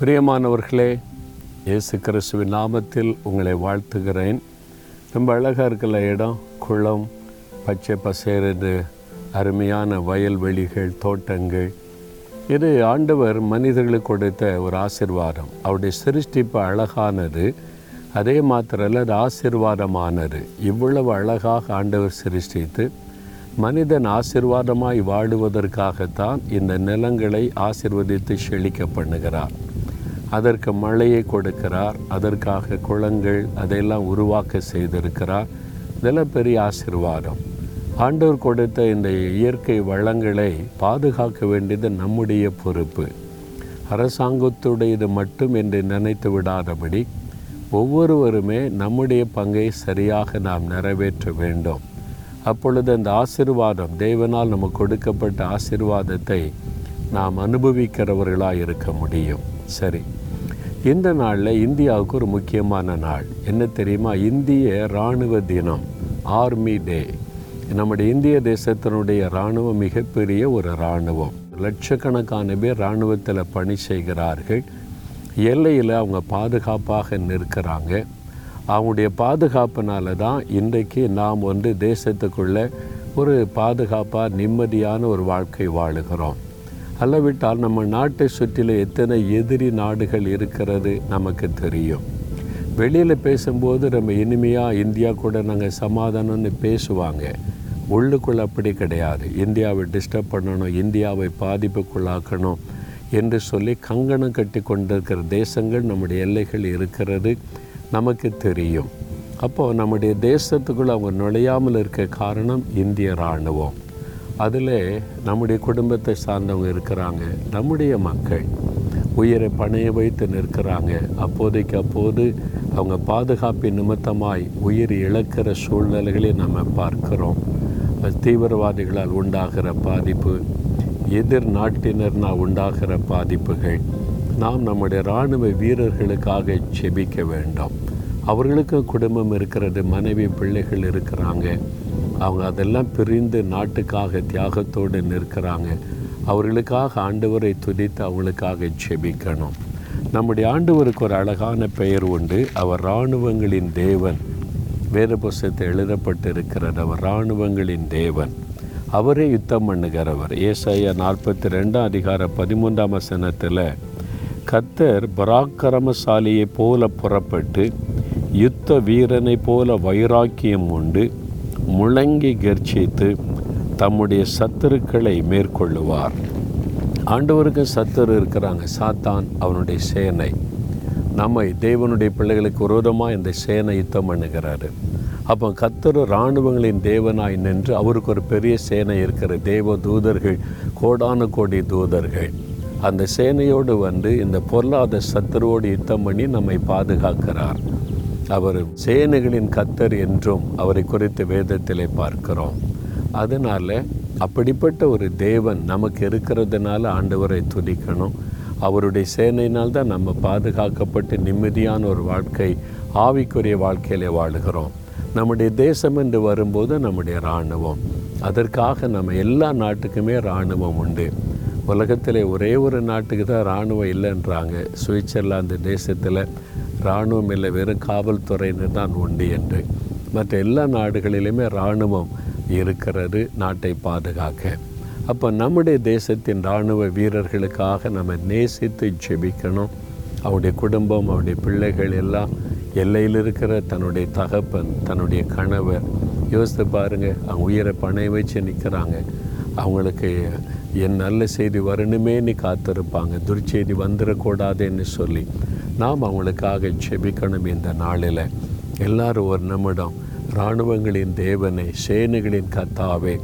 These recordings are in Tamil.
பிரியமானவர்களே இயேசு கிறிஸ்துவின் நாமத்தில் உங்களை வாழ்த்துகிறேன். ரொம்ப அழகாக இருக்கிற இடம் குளம் பச்சை பசேரது அருமையான வயல்வெளிகள் தோட்டங்கள். இது ஆண்டவர் மனிதர்களுக்கு கொடுத்த ஒரு ஆசிர்வாதம். அவருடைய சிருஷ்டிப்பு அழகானது அதே மாத்திரல்ல அது ஆசிர்வாதமானது. இவ்வளவு அழகாக ஆண்டவர் சிருஷ்டித்து மனிதன் ஆசிர்வாதமாய் வாழுவதற்காகத்தான் இந்த நிலங்களை ஆசிர்வதித்து செழிக்க பண்ணுகிறார். அதற்கு மழையை கொடுக்கிறார் அதற்காக குளங்கள் அதையெல்லாம் உருவாக்க செய்திருக்கிறார். இதெல்லாம் பெரிய ஆசிர்வாதம். ஆண்டவர் கொடுத்த இந்த இயற்கை வளங்களை பாதுகாக்க வேண்டியது நம்முடைய பொறுப்பு. அரசாங்கத்துடையது மட்டும் என்று நினைத்து விடாதபடி ஒவ்வொருவருமே நம்முடைய பங்கை சரியாக நாம் நிறைவேற்ற வேண்டும். அப்பொழுது அந்த ஆசிர்வாதம் தேவனால் நமக்கு கொடுக்கப்பட்ட ஆசிர்வாதத்தை நாம் அனுபவிக்கிறவர்களாக இருக்க முடியும். சரி. இந்த நாளில் இந்தியாவுக்கு ஒரு முக்கியமான நாள். என்ன தெரியுமா? இந்திய இராணுவ தினம் ஆர்மி டே நம்முடைய இந்திய தேசத்தினுடைய இராணுவம் மிகப்பெரிய ஒரு இராணுவம். லட்சக்கணக்கான பேர் இராணுவத்தில் பணி செய்கிறார்கள். எல்லையில் அவங்க பாதுகாப்பாக நிற்கிறாங்க. அவங்களுடைய பாதுகாப்பினால தான் இன்றைக்கு நாம் வந்து தேசத்துக்குள்ளே ஒரு பாதுகாப்பாக நிம்மதியான ஒரு வாழ்க்கை வாழுகிறோம். அல்லவிட்டால் நம்ம நாட்டை சுற்றிலும் எத்தனை எதிரி நாடுகள் இருக்கிறது நமக்கு தெரியும். வெளியில் பேசும்போது நம்ம இனிமையாக இந்தியா கூட நாங்கள் சமாதானம்னு பேசுவாங்க. உள்ளுக்குள்ள அப்படி கிடையாது. இந்தியாவை டிஸ்டர்ப் பண்ணணும் இந்தியாவை பாதிப்புக்குள்ளாக்கணும் என்று சொல்லி கங்கணம் கட்டி கொண்டிருக்கிற தேசங்கள் நம்முடைய எல்லைகள் இருக்கிறது நமக்கு தெரியும். அப்போது நம்முடைய தேசத்துக்குள்ளே அவங்க நுழையாமல் இருக்க காரணம் இந்திய இராணுவம். அதில் நம்முடைய குடும்பத்தை சார்ந்தவங்க இருக்கிறாங்க நம்முடைய மக்கள் உயிரை பணைய வைத்து நிற்கிறாங்க. அப்போதைக்கு அப்போது அவங்க பாதுகாப்பின் நிமித்தமாய் உயிர் இழக்கிற சூழ்நிலைகளை நம்ம பார்க்கிறோம். தீவிரவாதிகளால் உண்டாகிற பாதிப்பு எதிர் நாட்டினர்னால் உண்டாகிற பாதிப்புகள். நாம் நம்முடைய இராணுவ வீரர்களுக்காக செபிக்க வேண்டும். அவர்களுக்கு குடும்பம் இருக்கிறது மனைவி பிள்ளைகள் இருக்கிறாங்க. அவங்க அதெல்லாம் பிரிந்து நாட்டுக்காக தியாகத்தோடு நிற்கிறாங்க. அவர்களுக்காக ஆண்டவரை துதித்து அவங்களுக்காக செபிக்கணும் நம்முடைய ஆண்டவருக்கு ஒரு அழகான பெயர் உண்டு. அவர் இராணுவங்களின் தேவன். வேறு புஸ்தத்தை எழுதப்பட்டிருக்கிறது அவர் இராணுவங்களின் தேவன். அவரே யுத்தம் பண்ணுகிறவர். ஏசாயா நாற்பத்தி ரெண்டாம் அதிகார பதிமூன்றாம் வசனத்தில் கத்தர் பராக்கிரமசாலியைப் போல புறப்பட்டு யுத்த வீரனைப் போல வைராக்கியம் உண்டு. முழங்கி கர்ச்சித்து தம்முடைய சத்துருக்களை மேற்கொள்ளுவார். ஆண்டவருக்கு சத்துரு இருக்கிறாங்க. சாத்தான் அவனுடைய சேனை. நம்மை தேவனுடைய பிள்ளைகளுக்கு விரோதமாக இந்த சேனை யுத்தம் பண்ணுகிறாரு. அப்போ கத்தர் இராணுவங்களின் தேவனாய் நின்று அவருக்கு ஒரு பெரிய சேனை இருக்கிற தேவ தூதர்கள் கோடானு கோடி தூதர்கள். அந்த சேனையோடு வந்து இந்த பொருளாத சத்துருவோடு யுத்தம் பண்ணி நம்மை பாதுகாக்கிறார். அவர் சேனைகளின் கத்தர் என்றும் அவரை குறித்து வேதத்திலே பார்க்கிறோம். அதனால் அப்படிப்பட்ட ஒரு தேவன் நமக்கு இருக்கிறதுனால ஆண்டவரை துதிக்கணும். அவருடைய சேனையினால் தான் நம்ம பாதுகாக்கப்பட்டு நிம்மதியான ஒரு வாழ்க்கை ஆவிக்குரிய வாழ்க்கையிலே வாழுகிறோம். நம்முடைய தேசம் என்று வரும்போது நம்முடைய இராணுவம். அதற்காக நம்ம எல்லா நாட்டுக்குமே இராணுவம் உண்டு. உலகத்தில் ஒரே ஒரு நாட்டுக்கு தான் இராணுவம் இல்லைன்றாங்க. சுவிட்சர்லாந்து தேசத்தில் இராணுவம் இல்லை வெறும் காவல்துறையினர் தான் உண்டு என்று. மற்ற எல்லா நாடுகளிலுமே இராணுவம் இருக்கிறது நாட்டை பாதுகாக்க. அப்போ நம்முடைய தேசத்தின் இராணுவ வீரர்களுக்காக நம்ம நேசித்து ஜெபிக்கணும். அவருடைய குடும்பம் அவருடைய பிள்ளைகள் எல்லாம் எல்லையில் இருக்கிற தன்னுடைய தகப்பன் தன்னுடைய கணவர். யோசித்து பாருங்கள் அவங்க உயிரை பணைய வச்சு நிற்கிறாங்க. அவங்களுக்கு என் நல்ல செய்தி வரணுமே நீ காத்திருப்பாங்க. துர்ச்செய்தி வந்துடக்கூடாதுன்னு சொல்லி. நாம் அவங்களுக்காக செபிக்கணும் இந்த நாளில். எல்லாரும் ஒரு நிமிடம் இராணுவங்களின் தேவனை சேனைகளின் கத்தாவே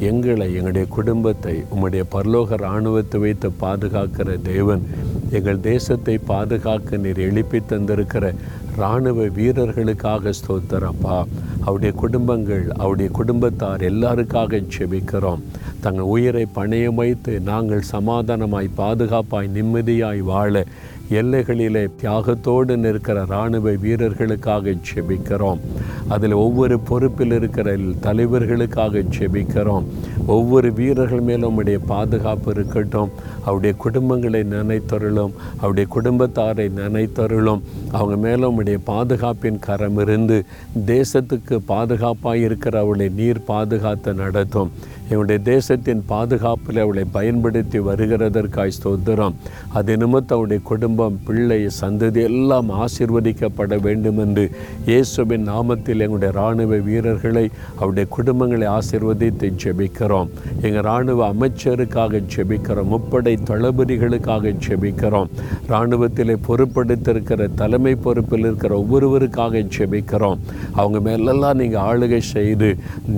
எங்களை எங்களுடைய குடும்பத்தை உம்முடைய பரலோக இராணுவத்தை வைத்து பாதுகாக்கிற தேவன் எங்கள் தேசத்தை பாதுகாக்க நீர் எழுப்பி தந்திருக்கிற இராணுவ வீரர்களுக்காக ஸ்தோத்திரப்பா அவருடைய குடும்பங்கள் அவருடைய குடும்பத்தார் எல்லாருக்காக செபிக்கிறோம் தங்கள் உயிரை பணையம் வைத்து நாங்கள் சமாதானமாய் பாதுகாப்பாய் நிம்மதியாய் வாழ எல்லைகளிலே தியாகத்தோடு நிற்கிற இராணுவ வீரர்களுக்காக செபிக்கிறோம் அதில் ஒவ்வொரு பொறுப்பில் இருக்கிற தலைவர்களுக்காக செபிக்கிறோம் ஒவ்வொரு வீரர்கள் மேலும் உடைய பாதுகாப்பு இருக்கட்டும். அவருடைய குடும்பங்களை நினைத்தருளும். அவருடைய குடும்பத்தாரை நினைத்தருளும். அவங்க மேலும் உடைய பாதுகாப்பின் கரம் இருந்து தேசத்துக்கு பாதுகாப்பாக இருக்கிற அவளை நீர் பாதுகாத்து நடத்தும். எங்களுடைய தேசத்தின் பாதுகாப்பில் அவளை பயன்படுத்தி வருகிறதற்காய் ஸ்தோத்திரம். அது நிமித்தம் அவருடைய குடும்பம் பிள்ளை சந்ததி எல்லாம் ஆசிர்வதிக்கப்பட வேண்டும் என்று இயேசுவின் நாமத்தில் எங்களுடைய இராணுவ வீரர்களை அவருடைய குடும்பங்களை ஆசிர்வதித்து ஜெபிக்கிறோம். எங்கள் இராணுவ அமைச்சருக்காக ஜெபிக்கிறோம். முப்படை தளபதிகளுக்காக ஜெபிக்கிறோம். இராணுவத்திலே பொறுப்படுத்திருக்கிற தலைமை பொறுப்பில் இருக்கிற ஒவ்வொருவருக்காக ஜெபிக்கிறோம். அவங்க மேலெல்லாம் நீங்கள் ஆளுகை செய்து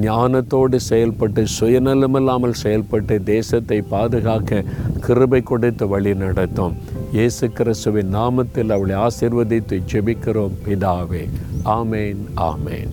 ஞானத்தோடு செயல்பட்டு சுயநலமில்லாமல் செயல்பட்டு தேசத்தை பாதுகாக்க கிருபை கொடுத்து வழி நடத்தும். இயேசு கிறிஸ்துவின் நாமத்தில் அவளை ஆசிர்வதித்து ஜெபிக்கிறோம். பிதாவே ஆமேன் ஆமேன்.